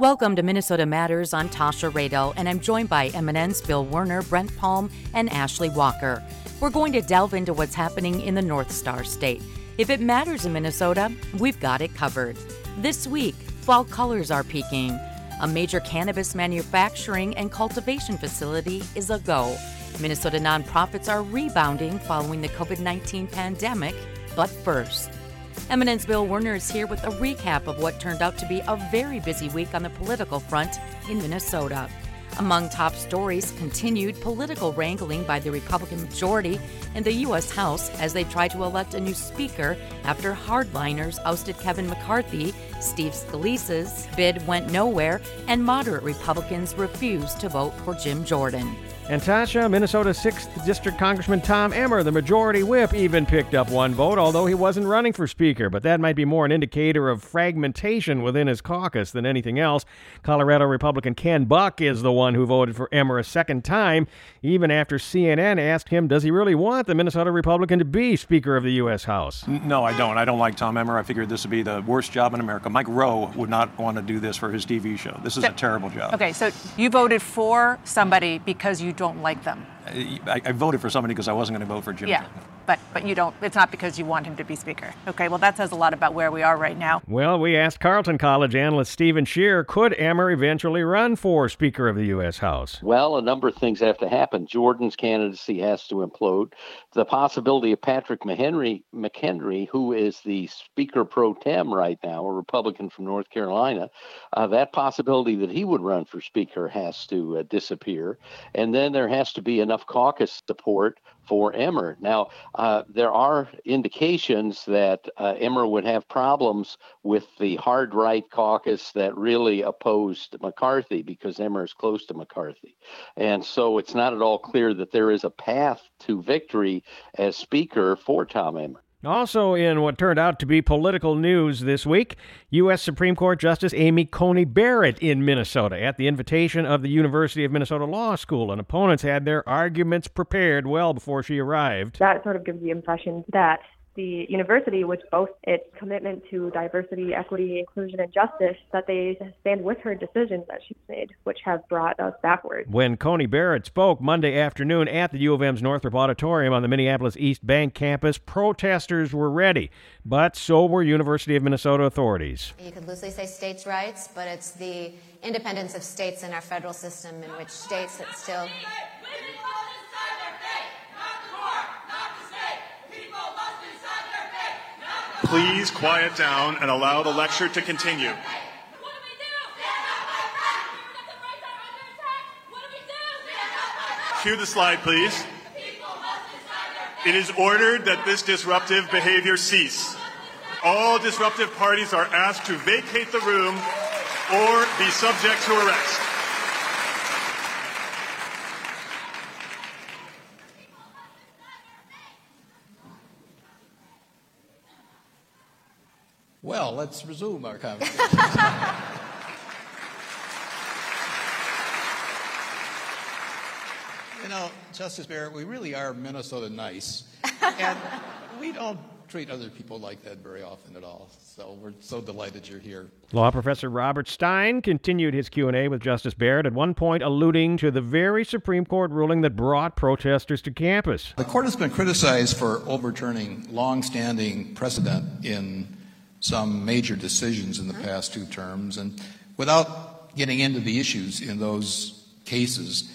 Welcome to Minnesota Matters I'm Tasha Radel, and I'm joined by MNN's Bill Werner, Brent Palm, and Ashley Walker. We're going to delve into what's happening in the North Star State. If it matters in Minnesota, we've got it covered. This week, fall colors are peaking. A major cannabis manufacturing and cultivation facility is a go. Minnesota nonprofits are rebounding following the COVID 19 pandemic. But first, MNN's Bill Werner is here with a recap of what turned out to be a very busy week on the political front in Minnesota. Among top stories, continued political wrangling by the Republican majority in the U.S. House as they try to elect a new speaker after hardliners ousted Kevin McCarthy, Steve Scalise's bid went nowhere, and moderate Republicans refused to vote for Jim Jordan. And Tasha, Minnesota's 6th District Congressman Tom Emmer, the majority whip, even picked up one vote, although he wasn't running for Speaker. But that might be more an indicator of fragmentation within his caucus than anything else. Colorado Republican Ken Buck is the one who voted for Emmer a second time, even after CNN asked him, does he really want the Minnesota Republican to be Speaker of the U.S. House? No, I don't. I don't like Tom Emmer. I figured this would be the worst job in America. Mike Rowe would not want to do this for his TV show. This is so, a terrible job. Okay, so you voted for somebody because you don't like them. I, I voted for somebody because I wasn't going to vote for Jim. Yeah. But, but you don't, it's not because you want him to be Speaker. Okay, well, that says a lot about where we are right now. Well, we asked Carleton College analyst Steven Schier could Emmer eventually run for Speaker of the U.S. House? Well, a number of things have to happen. Jordan's candidacy has to implode. The possibility of Patrick McHenry, McHenry who is the Speaker pro tem right now, a Republican from North Carolina, uh, that possibility that he would run for Speaker has to uh, disappear. And then there has to be enough caucus support for Emmer. Now, uh, there are indications that uh, Emmer would have problems with the hard right caucus that really opposed McCarthy because Emmer is close to McCarthy. And so it's not at all clear that there is a path to victory as Speaker for Tom Emmer. Also, in what turned out to be political news this week, U.S. Supreme Court Justice Amy Coney Barrett in Minnesota at the invitation of the University of Minnesota Law School, and opponents had their arguments prepared well before she arrived. That sort of gives the impression that the university, which boasts its commitment to diversity, equity, inclusion, and justice, that they stand with her decisions that she's made, which have brought us backward. When Coney Barrett spoke Monday afternoon at the U of M's Northrop Auditorium on the Minneapolis East Bank campus, protesters were ready, but so were University of Minnesota authorities. You could loosely say states' rights, but it's the independence of states in our federal system in which states still. Please quiet down and allow the lecture to continue. Cue the slide, please. It is ordered that this disruptive behavior cease. All disruptive parties are asked to vacate the room or be subject to arrest. Well, let's resume our conversation. you know, Justice Barrett, we really are Minnesota nice. and we don't treat other people like that very often at all. So we're so delighted you're here. Law professor Robert Stein continued his Q&A with Justice Barrett at one point alluding to the very Supreme Court ruling that brought protesters to campus. The court has been criticized for overturning long-standing precedent in some major decisions in the mm-hmm. past two terms. And without getting into the issues in those cases,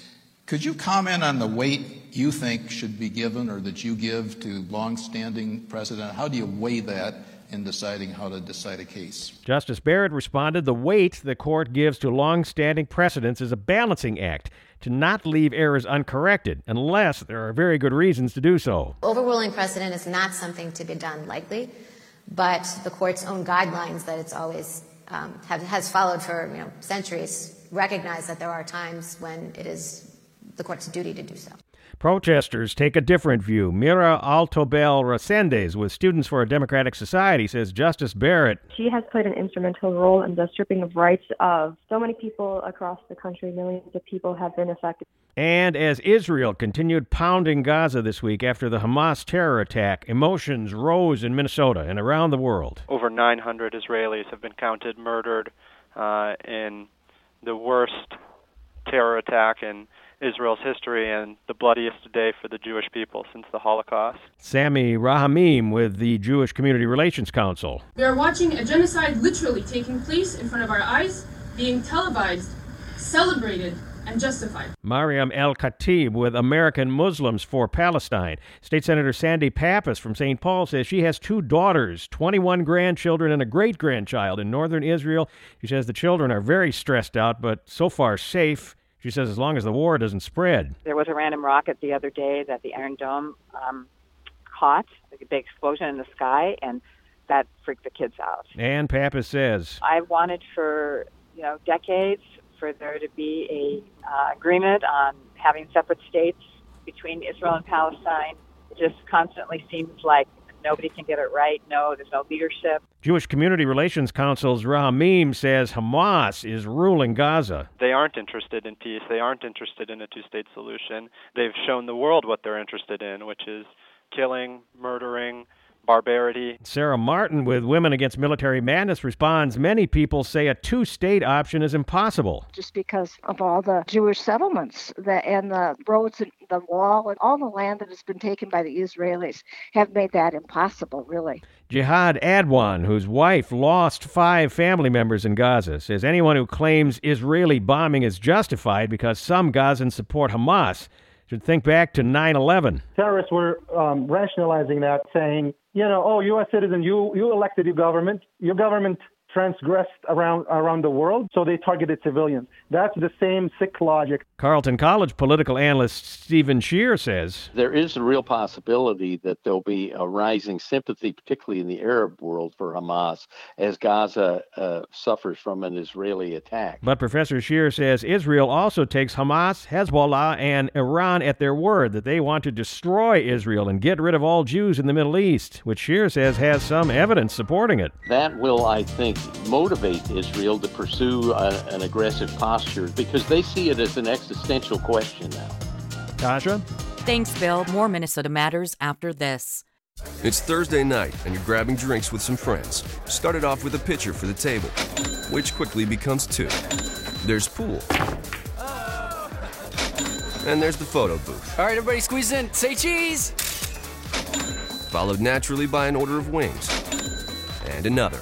could you comment on the weight you think should be given or that you give to longstanding precedent? How do you weigh that in deciding how to decide a case? Justice Barrett responded the weight the court gives to longstanding precedents is a balancing act to not leave errors uncorrected unless there are very good reasons to do so. Overruling precedent is not something to be done lightly but the court's own guidelines that it's always um, have, has followed for you know, centuries recognize that there are times when it is the court's duty to do so. Protesters take a different view. Mira Altobel Resendez with Students for a Democratic Society says Justice Barrett. She has played an instrumental role in the stripping of rights of so many people across the country. Millions of people have been affected. And as Israel continued pounding Gaza this week after the Hamas terror attack, emotions rose in Minnesota and around the world. Over 900 Israelis have been counted murdered uh, in the worst terror attack in Israel's history and the bloodiest day for the Jewish people since the Holocaust. Sami Rahamim with the Jewish Community Relations Council. We are watching a genocide literally taking place in front of our eyes, being televised, celebrated, and justified. Mariam El Khatib with American Muslims for Palestine. State Senator Sandy Pappas from St. Paul says she has two daughters, 21 grandchildren, and a great grandchild in northern Israel. She says the children are very stressed out, but so far safe. She says as long as the war doesn't spread. There was a random rocket the other day that the Iron Dome um, caught, a big explosion in the sky, and that freaked the kids out. And Pappas says, I wanted for you know decades for there to be a uh, agreement on having separate states between Israel and Palestine. It just constantly seems like nobody can get it right. No, there's no leadership. Jewish Community Relations Council's Rahamim says Hamas is ruling Gaza. They aren't interested in peace. They aren't interested in a two state solution. They've shown the world what they're interested in, which is killing, murdering, barbarity. Sarah Martin with Women Against Military Madness responds Many people say a two state option is impossible. Just because of all the Jewish settlements that, and the roads and the wall and all the land that has been taken by the Israelis have made that impossible, really. Jihad Adwan, whose wife lost five family members in Gaza, says anyone who claims Israeli bombing is justified because some Gazans support Hamas should think back to 9 11. Terrorists were um, rationalizing that, saying, you know, oh, U.S. citizen, you, you elected your government. Your government transgressed around around the world, so they targeted civilians. That's the same sick logic. Carleton College political analyst Steven Schier says there is a real possibility that there'll be a rising sympathy, particularly in the Arab world, for Hamas as Gaza uh, suffers from an Israeli attack. But Professor Schier says Israel also takes Hamas, Hezbollah, and Iran at their word that they want to destroy Israel and get rid of all Jews in the Middle East, which Schier says has some evidence supporting it. That will, I think, motivate Israel to pursue a, an aggressive posture because they see it as an existential question now. Tasha? Thanks, Bill. More Minnesota Matters after this. It's Thursday night, and you're grabbing drinks with some friends. Started off with a pitcher for the table, which quickly becomes two. There's pool. And there's the photo booth. All right, everybody squeeze in. Say cheese! Followed naturally by an order of wings. And another.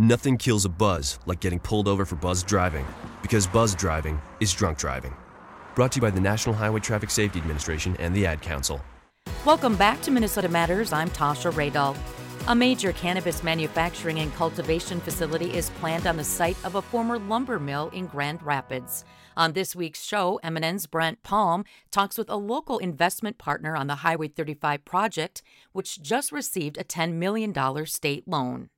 Nothing kills a buzz like getting pulled over for buzz driving, because buzz driving is drunk driving. Brought to you by the National Highway Traffic Safety Administration and the Ad Council. Welcome back to Minnesota Matters. I'm Tasha Radel. A major cannabis manufacturing and cultivation facility is planned on the site of a former lumber mill in Grand Rapids. On this week's show, MNN's Brent Palm talks with a local investment partner on the Highway 35 project, which just received a $10 million state loan.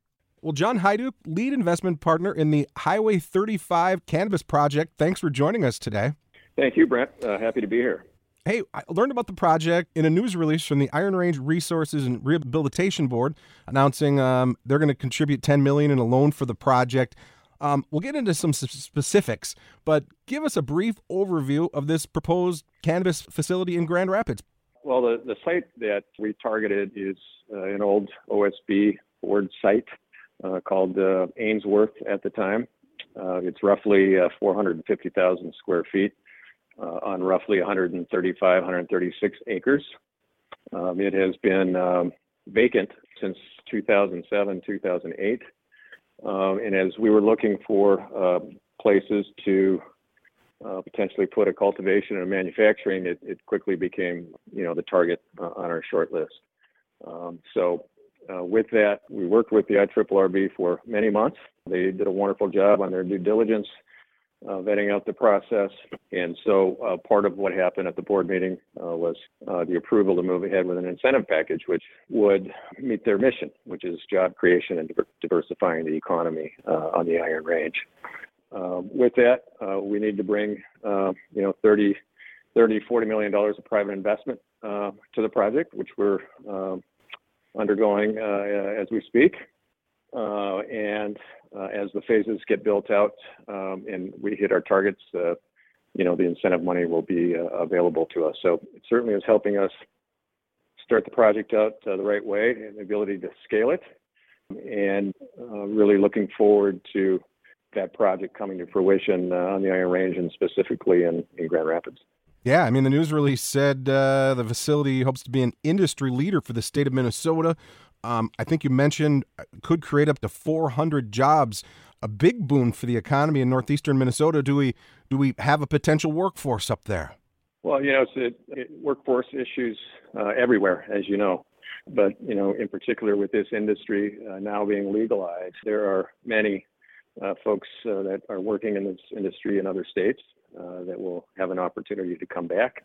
Well, John Hydup, lead investment partner in the Highway 35 Cannabis Project, thanks for joining us today. Thank you, Brent. Uh, happy to be here. Hey, I learned about the project in a news release from the Iron Range Resources and Rehabilitation Board, announcing um, they're going to contribute 10 million in a loan for the project. Um, we'll get into some specifics, but give us a brief overview of this proposed cannabis facility in Grand Rapids. Well, the, the site that we targeted is uh, an old OSB board site uh, called uh, Ainsworth at the time. Uh, it's roughly uh, 450,000 square feet uh, on roughly 135, 136 acres. Um, it has been um, vacant since 2007, 2008. Um, and as we were looking for places to uh, potentially put a cultivation and a manufacturing, it, it, quickly became, you know, the target uh, on our short list. Um, so uh, with that, we worked with the IRRB for many months. They did a wonderful job on their due diligence uh, vetting out the process. And so uh, part of what happened at the board meeting uh, was uh, the approval to move ahead with an incentive package, which would meet their mission, which is job creation and diversifying the economy uh, on the Iron Range. With that, we need to bring, you know, 30 30, 40 million dollars of private investment uh, to the project, which we're uh, undergoing uh, as we speak. Uh, and uh, as the phases get built out um, and we hit our targets, you know, the incentive money will be available to us. So it certainly is helping us start the project out the right way and the ability to scale it. And really looking forward to that project coming to fruition on the Iron Range and specifically in Grand Rapids. Yeah, I mean, the news release said uh, the facility hopes to be an industry leader for the state of Minnesota. Um, I think you mentioned uh, could create up to 400 jobs, a big boon for the economy in northeastern Minnesota. Do we do we have a potential workforce up there? Well, you know, it's it, it, workforce issues uh, everywhere, as you know. But you know, in particular with this industry uh, now being legalized, there are many uh, folks uh, that are working in this industry in other states uh, that will have an opportunity to come back.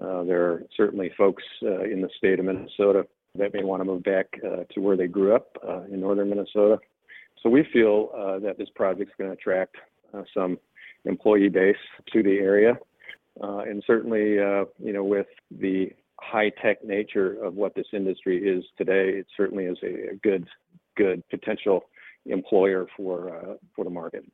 Uh, there are certainly folks uh, in the state of Minnesota that may want to move back uh, to where they grew up uh, in northern Minnesota. So we feel that this project is going to attract some employee base to the area. and certainly, you know, with the high tech nature of what this industry is today, it certainly is a, a good, good potential employer for for the market.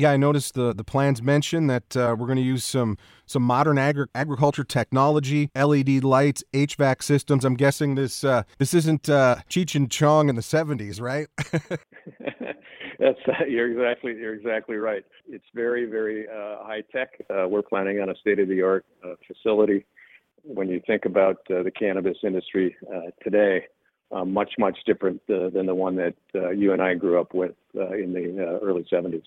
Yeah, I noticed the the plans mention that uh, we're going to use some some modern agri- agriculture technology, LED lights, HVAC systems. I'm guessing this uh, this isn't uh, Cheech and Chong in the '70s, right? That's you're exactly you're exactly right. It's very very uh, high tech. Uh, we're planning on a state of the art uh, facility. When you think about the cannabis industry today, uh, much much different uh, than the one that uh, you and I grew up with in the early 70s.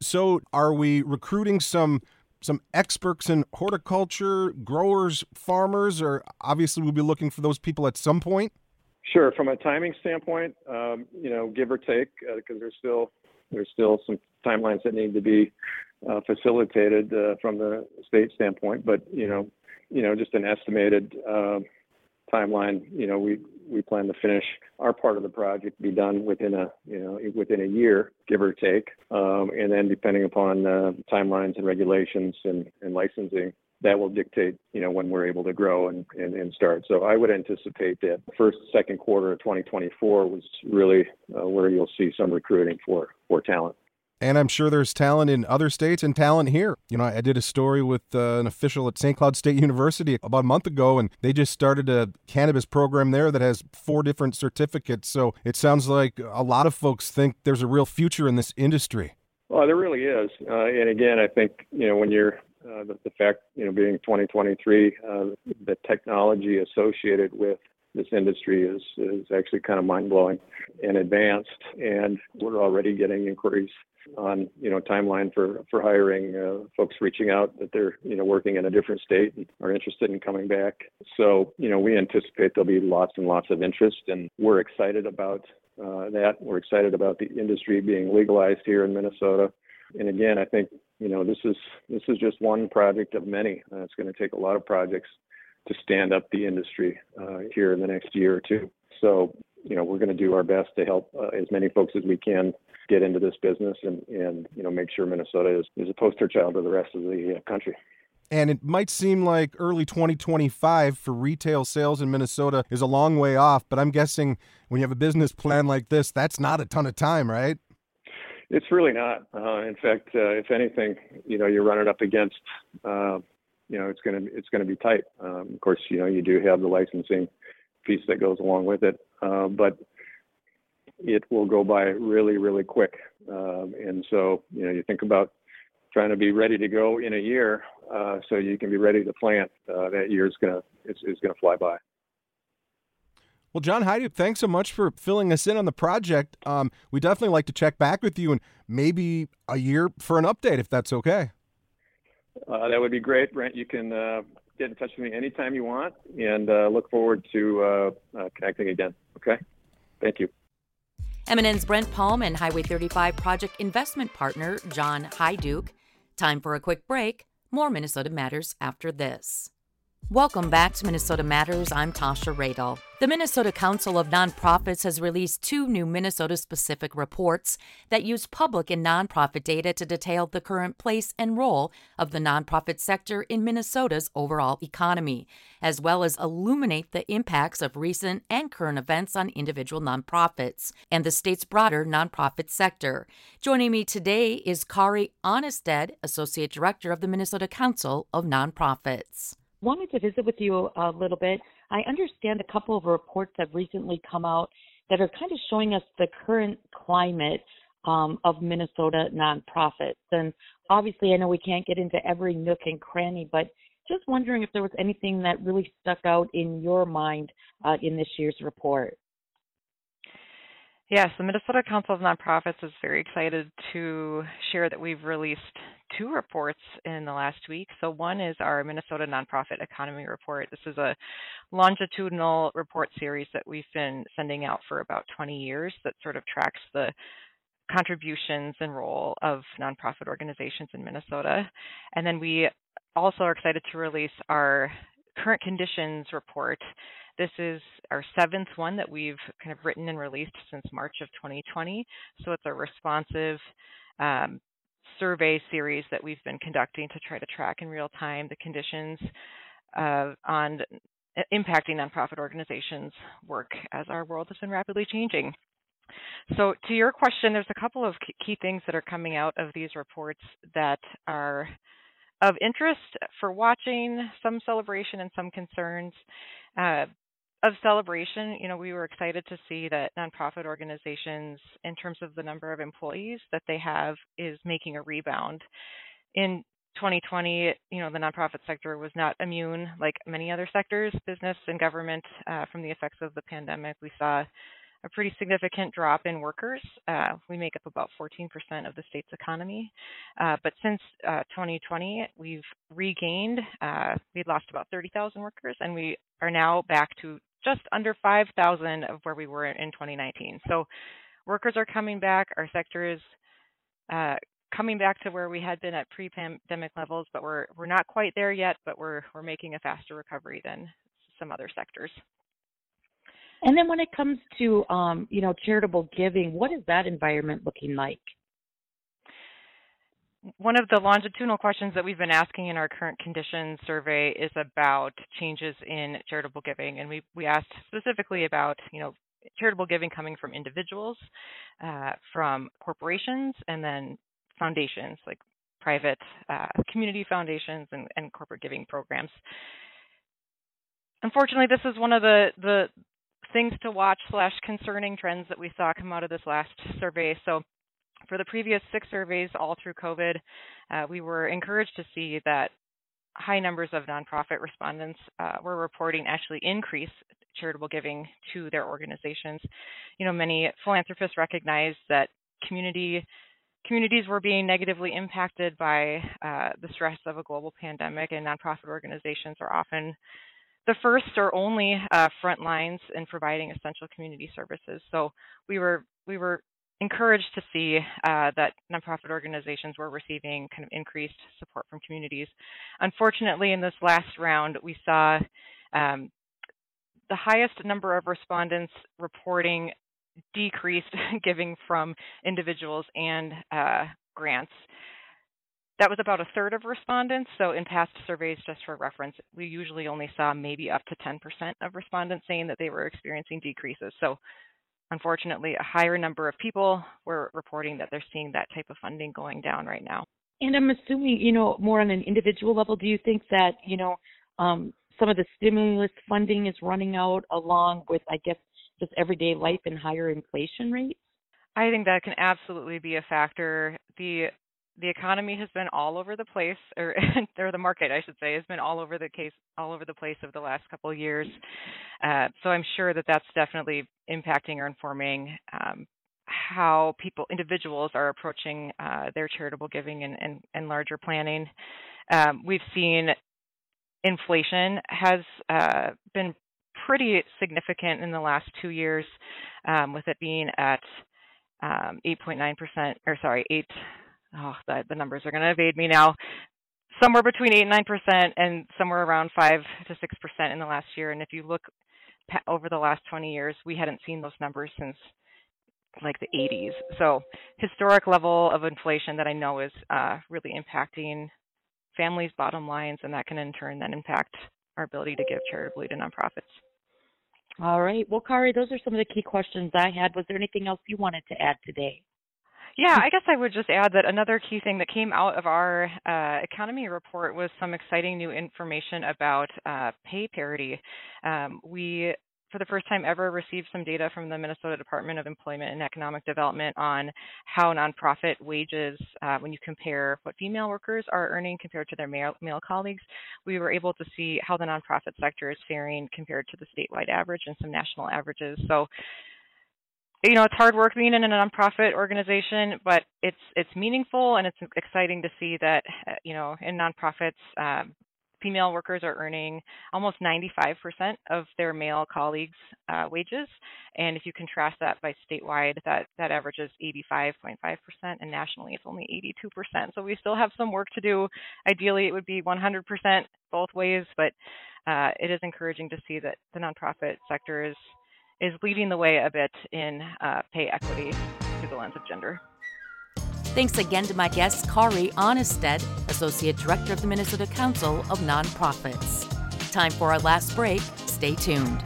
So, are we recruiting some some experts in horticulture, growers, farmers, or obviously we'll be looking for those people at some point? Sure. From a timing standpoint, um, you know, give or take, because uh, there's still there's still some timelines that need to be uh, facilitated uh, from the state standpoint. But you know, you know, just an estimated uh, timeline. You know, we we plan to finish our part of the project, be done within a you know within a year, give or take, um, and then depending upon uh, timelines and regulations and, and licensing, that will dictate you know when we're able to grow and, and, and start. So I would anticipate that first second quarter of 2024 was really uh, where you'll see some recruiting for for talent. And I'm sure there's talent in other states and talent here. You know, I did a story with uh, an official at St. Cloud State University about a month ago, and they just started a cannabis program there that has four different certificates. So it sounds like a lot of folks think there's a real future in this industry. Well, there really is. Uh, and again, I think, you know, when you're uh, the, the, fact, you know, being 2023, uh, the technology associated with this industry is is actually kind of mind blowing and advanced, and we're already getting inquiries on you know timeline for for hiring uh, folks reaching out that they're you know working in a different state and are interested in coming back. So you know we anticipate there'll be lots and lots of interest, and we're excited about uh, that. We're excited about the industry being legalized here in Minnesota. And again, I think you know this is this is just one project of many. Uh, it's going to take a lot of projects to stand up the industry uh, here in the next year or two. So you know we're going to do our best to help uh, as many folks as we can get into this business and, and you know make sure Minnesota is, is a poster child to the rest of the uh, country. And it might seem like early 2025 for retail sales in Minnesota is a long way off, but I'm guessing when you have a business plan like this, that's not a ton of time, right? It's really not. Uh, in fact, uh, if anything, you know, you're running up against, uh, you know, it's going to it's going to be tight. Um, of course, you know, you do have the licensing piece that goes along with it, uh, but it will go by really, really quick. Um, and so, you know, you think about trying to be ready to go in a year, uh, so you can be ready to plant. Uh, that year is gonna is, is gonna fly by. Well, John Hyduke, thanks so much for filling us in on the project. Um, we definitely like to check back with you and maybe a year for an update, if that's okay. Uh, that would be great, Brent. You can uh, get in touch with me anytime you want, and uh, look forward to uh, uh, connecting again. Okay, thank you. MNN's Brent Palm and Highway 35 project investment partner John Hyduke. Time for a quick break. More Minnesota Matters after this. Welcome back to Minnesota Matters. I'm Tasha Radel. The Minnesota Council of Nonprofits has released two new Minnesota specific reports that use public and nonprofit data to detail the current place and role of the nonprofit sector in Minnesota's overall economy, as well as illuminate the impacts of recent and current events on individual nonprofits and the state's broader nonprofit sector. Joining me today is Kari Aanestad, Associate Director of the Minnesota Council of Nonprofits wanted to visit with you a little bit. I understand a couple of reports have recently come out that are kind of showing us the current climate um, of Minnesota nonprofits. And obviously, I know we can't get into every nook and cranny, but just wondering if there was anything that really stuck out in your mind uh, in this year's report. Yes, the Minnesota Council of Nonprofits is very excited to share that we've released two reports in the last week. So, one is our Minnesota Nonprofit Economy Report. This is a longitudinal report series that we've been sending out for about 20 years that sort of tracks the contributions and role of nonprofit organizations in Minnesota. And then we also are excited to release our current conditions report this is our seventh one that we've kind of written and released since March of 2020. So it's a responsive um, survey series that we've been conducting to try to track in real time the conditions uh, on impacting nonprofit organizations' work as our world has been rapidly changing. So, to your question, there's a couple of key things that are coming out of these reports that are of interest for watching, some celebration and some concerns. Uh, of celebration, you know, we were excited to see that nonprofit organizations, in terms of the number of employees that they have, is making a rebound. In 2020, you know, the nonprofit sector was not immune like many other sectors, business and government, uh, from the effects of the pandemic. We saw a pretty significant drop in workers. Uh, we make up about 14% of the state's economy. Uh, but since uh, 2020, we've regained, uh, we'd lost about 30,000 workers, and we are now back to just under 5,000 of where we were in 2019. So workers are coming back. Our sector is uh, coming back to where we had been at pre-pandemic levels, but we're we're not quite there yet. But we're we're making a faster recovery than some other sectors. And then when it comes to um, you know charitable giving, what is that environment looking like? One of the longitudinal questions that we've been asking in our current conditions survey is about changes in charitable giving, and we we asked specifically about you know charitable giving coming from individuals, uh, from corporations, and then foundations like private uh, community foundations and, and corporate giving programs. Unfortunately, this is one of the the things to watch slash concerning trends that we saw come out of this last survey. So for the previous six surveys, all through COVID, uh, we were encouraged to see that high numbers of nonprofit respondents uh, were reporting actually increased charitable giving to their organizations. You know, many philanthropists recognized that community communities were being negatively impacted by uh, the stress of a global pandemic, and nonprofit organizations are often the first or only uh, front lines in providing essential community services. So we were we were encouraged to see uh, that nonprofit organizations were receiving kind of increased support from communities. Unfortunately, in this last round, we saw um, the highest number of respondents reporting decreased giving from individuals and uh, grants. That was about a third of respondents. So, in past surveys, just for reference, we usually only saw maybe up to 10% of respondents saying that they were experiencing decreases. So, unfortunately, a higher number of people were reporting that they're seeing that type of funding going down right now. And I'm assuming, you know, more on an individual level, do you think that, you know, um, some of the stimulus funding is running out along with, I guess, just everyday life and higher inflation rates? I think that can absolutely be a factor. The the economy has been all over the place, or, or the market, I should say, has been all over the case, all over the place over the last couple of years. Uh, so I'm sure that that's definitely impacting or informing um, how people, individuals, are approaching uh, their charitable giving and, and, and larger planning. Um, we've seen inflation has uh, been pretty significant in the last two years, um, with it being at um, 8.9%, or sorry, 8 oh, the, the numbers are going to evade me now. somewhere between eight and nine percent, and somewhere around five to six percent in the last year. And if you look over the last 20 years, we hadn't seen those numbers since like the 80s. So historic level of inflation that I know is uh, really impacting families' bottom lines, and that can in turn then impact our ability to give charitably to nonprofits. All right. Well, Kari, those are some of the key questions I had. Was there anything else you wanted to add today? Yeah, I guess I would just add that another key thing that came out of our uh, economy report was some exciting new information about uh, pay parity. Um, we for the first time ever received some data from the Minnesota Department of Employment and Economic Development on how nonprofit wages, uh, when you compare what female workers are earning compared to their male, male colleagues, we were able to see how the nonprofit sector is faring compared to the statewide average and some national averages. So you know it's hard work being in a nonprofit organization but it's it's meaningful and it's exciting to see that uh, you know in nonprofits um, female workers are earning almost 95% of their male colleagues' uh, wages. And if you contrast that by statewide, that, that averages 85.5%, and nationally it's only 82%. So we still have some work to do. Ideally, it would be 100% both ways, but uh, it is encouraging to see that the nonprofit sector is is leading the way a bit in uh, pay equity through the lens of gender. Thanks again to my guest, Kari Aanestad, Associate Director of the Minnesota Council of Nonprofits. Time for our last break. Stay tuned.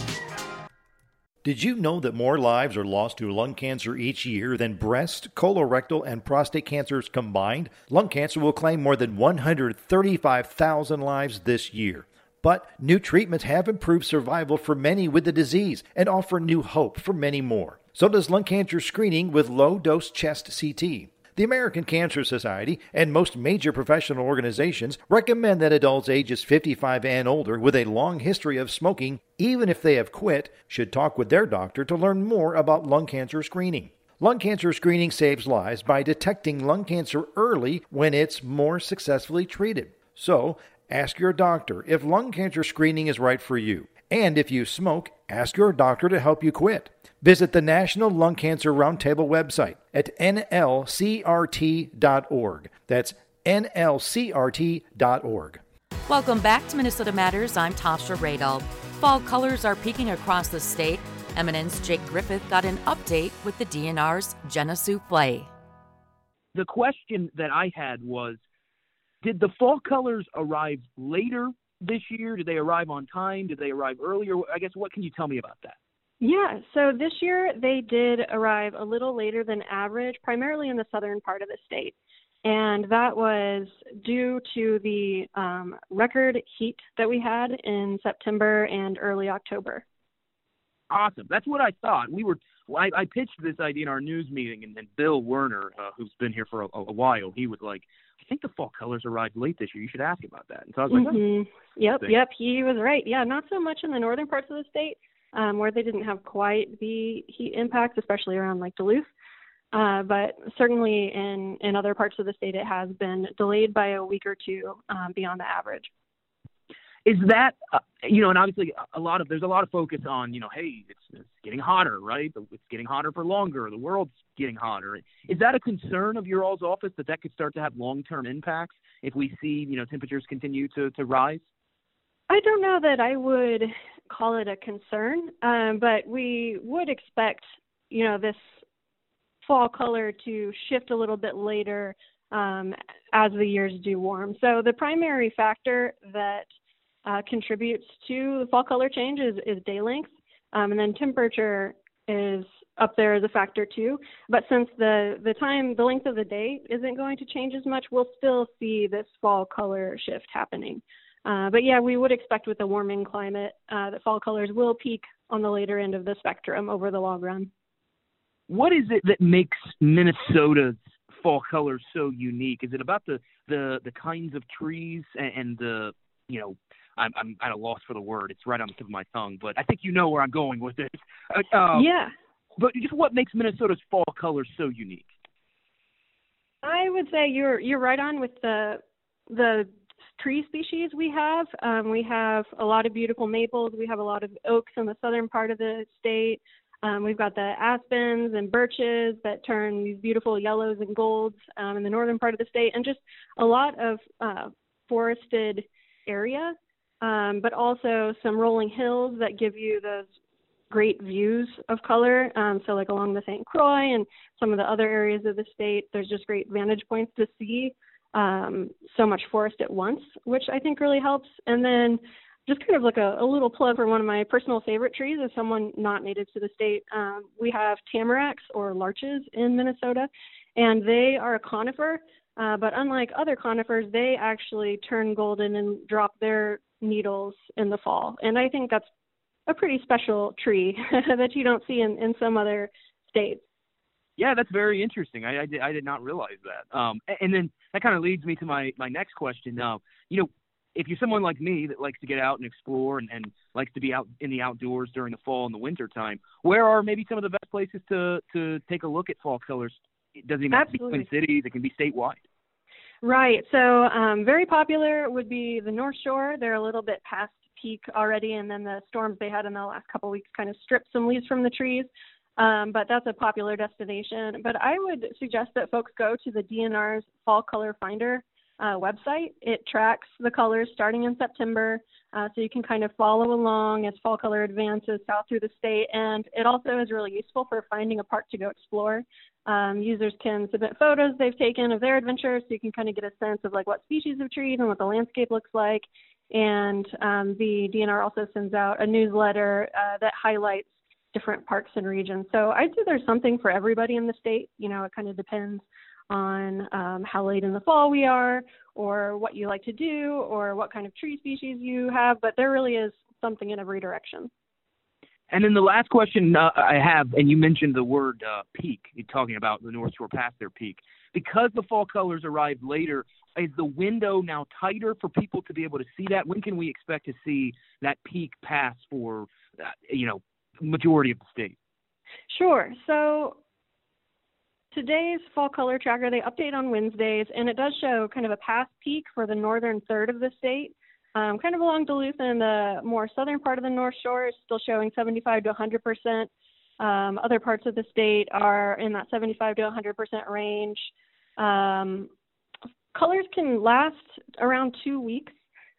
Did you know that more lives are lost to lung cancer each year than breast, colorectal, and prostate cancers combined? Lung cancer will claim more than 135,000 lives this year. But new treatments have improved survival for many with the disease and offer new hope for many more. So does lung cancer screening with low dose chest CT. The American Cancer Society and most major professional organizations recommend that adults ages 55 and older with a long history of smoking, even if they have quit, should talk with their doctor to learn more about lung cancer screening. Lung cancer screening saves lives by detecting lung cancer early when it's more successfully treated. So, ask your doctor if lung cancer screening is right for you. And if you smoke, ask your doctor to help you quit. Visit the National Lung Cancer Roundtable website at nlcrt.org. That's nlcrt.org. Welcome back to Minnesota Matters. I'm Tasha Radel. Fall colors are peaking across the state. MNN's Jake Griffith got an update with the DNR's Jenna Souffle. The question that I had was Did the fall colors arrive later this year? Did they arrive on time? Did they arrive earlier? I guess what can you tell me about that? Yeah, so this year they did arrive a little later than average, primarily in the southern part of the state. And that was due to the um, record heat that we had in September and early October. Awesome. That's what I thought. We were. I, I pitched this idea in our news meeting, and then Bill Werner, uh, who's been here for a, a while, he was like, "I think the fall colors arrived late this year. You should ask about that." And so I was like, mm-hmm. oh. "Yep, yep." He was right. Yeah, not so much in the northern parts of the state, um, where they didn't have quite the heat impacts, especially around like Duluth. Uh, but certainly in, in other parts of the state, it has been delayed by a week or two um, beyond the average. Is that uh, you know, and obviously a lot of there's a lot of focus on you know, hey, it's, it's getting hotter, right? It's getting hotter for longer. The world's getting hotter. Is that a concern of your all's office that that could start to have long-term impacts if we see you know temperatures continue to to rise? I don't know that I would call it a concern, um, but we would expect, you know, this fall color to shift a little bit later um, as the years do warm. So the primary factor that uh, contributes to the fall color change is, is day length, um, and then temperature is up there as a factor too. But since the the time, the length of the day isn't going to change as much, we'll still see this fall color shift happening. Uh, but yeah, we would expect with the warming climate uh, that fall colors will peak on the later end of the spectrum over the long run. What is it that makes Minnesota's fall colors so unique? Is it about the the, the kinds of trees and, and the you know I'm I'm at a loss for the word. It's right on the tip of my tongue, but I think you know where I'm going with this. Um, yeah. But just what makes Minnesota's fall colors so unique? I would say you're you're right on with the the tree species we have. Um, we have a lot of beautiful maples. We have a lot of oaks in the southern part of the state. Um, we've got the aspens and birches that turn these beautiful yellows and golds um, in the northern part of the state, and just a lot of uh, forested area, um, but also some rolling hills that give you those great views of color. Um, so, like along the St. Croix and some of the other areas of the state, there's just great vantage points to see um, so much forest at once, which I think really helps. And then just kind of like a, a, little plug for one of my personal favorite trees as someone not native to the state. Um, we have tamaracks or larches in Minnesota, and they are a conifer. Uh, but unlike other conifers, they actually turn golden and drop their needles in the fall. And I think that's a pretty special tree that you don't see in, in some other states. Yeah, that's very interesting. I, I, did, I did not realize that. Um, and then that kind of leads me to my, my next question. Uh, you know, if you're someone like me that likes to get out and explore and, and likes to be out in the outdoors during the fall and the winter time, where are maybe some of the best places to to take a look at fall colors? It doesn't even have to be Twin Cities; it can be statewide. Right. So, um, very popular would be the North Shore. They're a little bit past peak already, and then the storms they had in the last couple weeks kind of stripped some leaves from the trees. Um, but that's a popular destination. But I would suggest that folks go to the DNR's Fall Color Finder uh, website. It tracks the colors starting in September, uh, so you can kind of follow along as fall color advances south through the state. And it also is really useful for finding a park to go explore. Um, users can submit photos they've taken of their adventures, so you can kind of get a sense of like what species of trees and what the landscape looks like. And um, the DNR also sends out a newsletter uh, that highlights different parks and regions. So I'd say there's something for everybody in the state. You know, it kind of depends on um, how late in the fall we are, or what you like to do, or what kind of tree species you have. But there really is something in every direction. And then the last question uh, I have, and you mentioned the word uh, peak, you're talking about the North Shore past their peak. Because the fall colors arrived later, is the window now tighter for people to be able to see that? When can we expect to see that peak pass for, uh, you know, majority of the state? Sure. So today's fall color tracker, they update on Wednesdays, and it does show kind of a past peak for the northern third of the state. Um, kind of along Duluth and the more southern part of the North Shore is still showing 75 to 100 percent. Um, other parts of the state are in that 75 to 100 percent range. Um, colors can last around two weeks,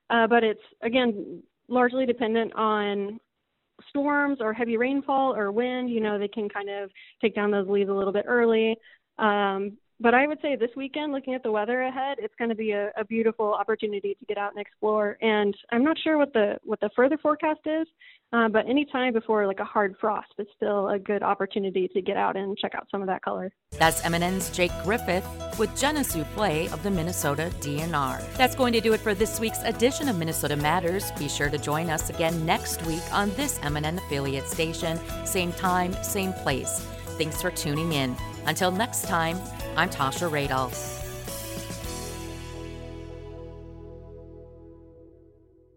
uh, but it's again largely dependent on storms or heavy rainfall or wind, you know, they can kind of take down those leaves a little bit early. Um, but I would say this weekend, looking at the weather ahead, it's going to be a, a, beautiful opportunity to get out and explore. And I'm not sure what the what the further forecast is, uh, but any time before like a hard frost, it's still a good opportunity to get out and check out some of that color. That's MNN's Jake Griffith with Jenna Souffle of the Minnesota DNR. That's going to do it for this week's edition of Minnesota Matters. Be sure to join us again next week on this MNN affiliate station, same time, same place. Thanks for tuning in. Until next time, I'm Tasha Radolph.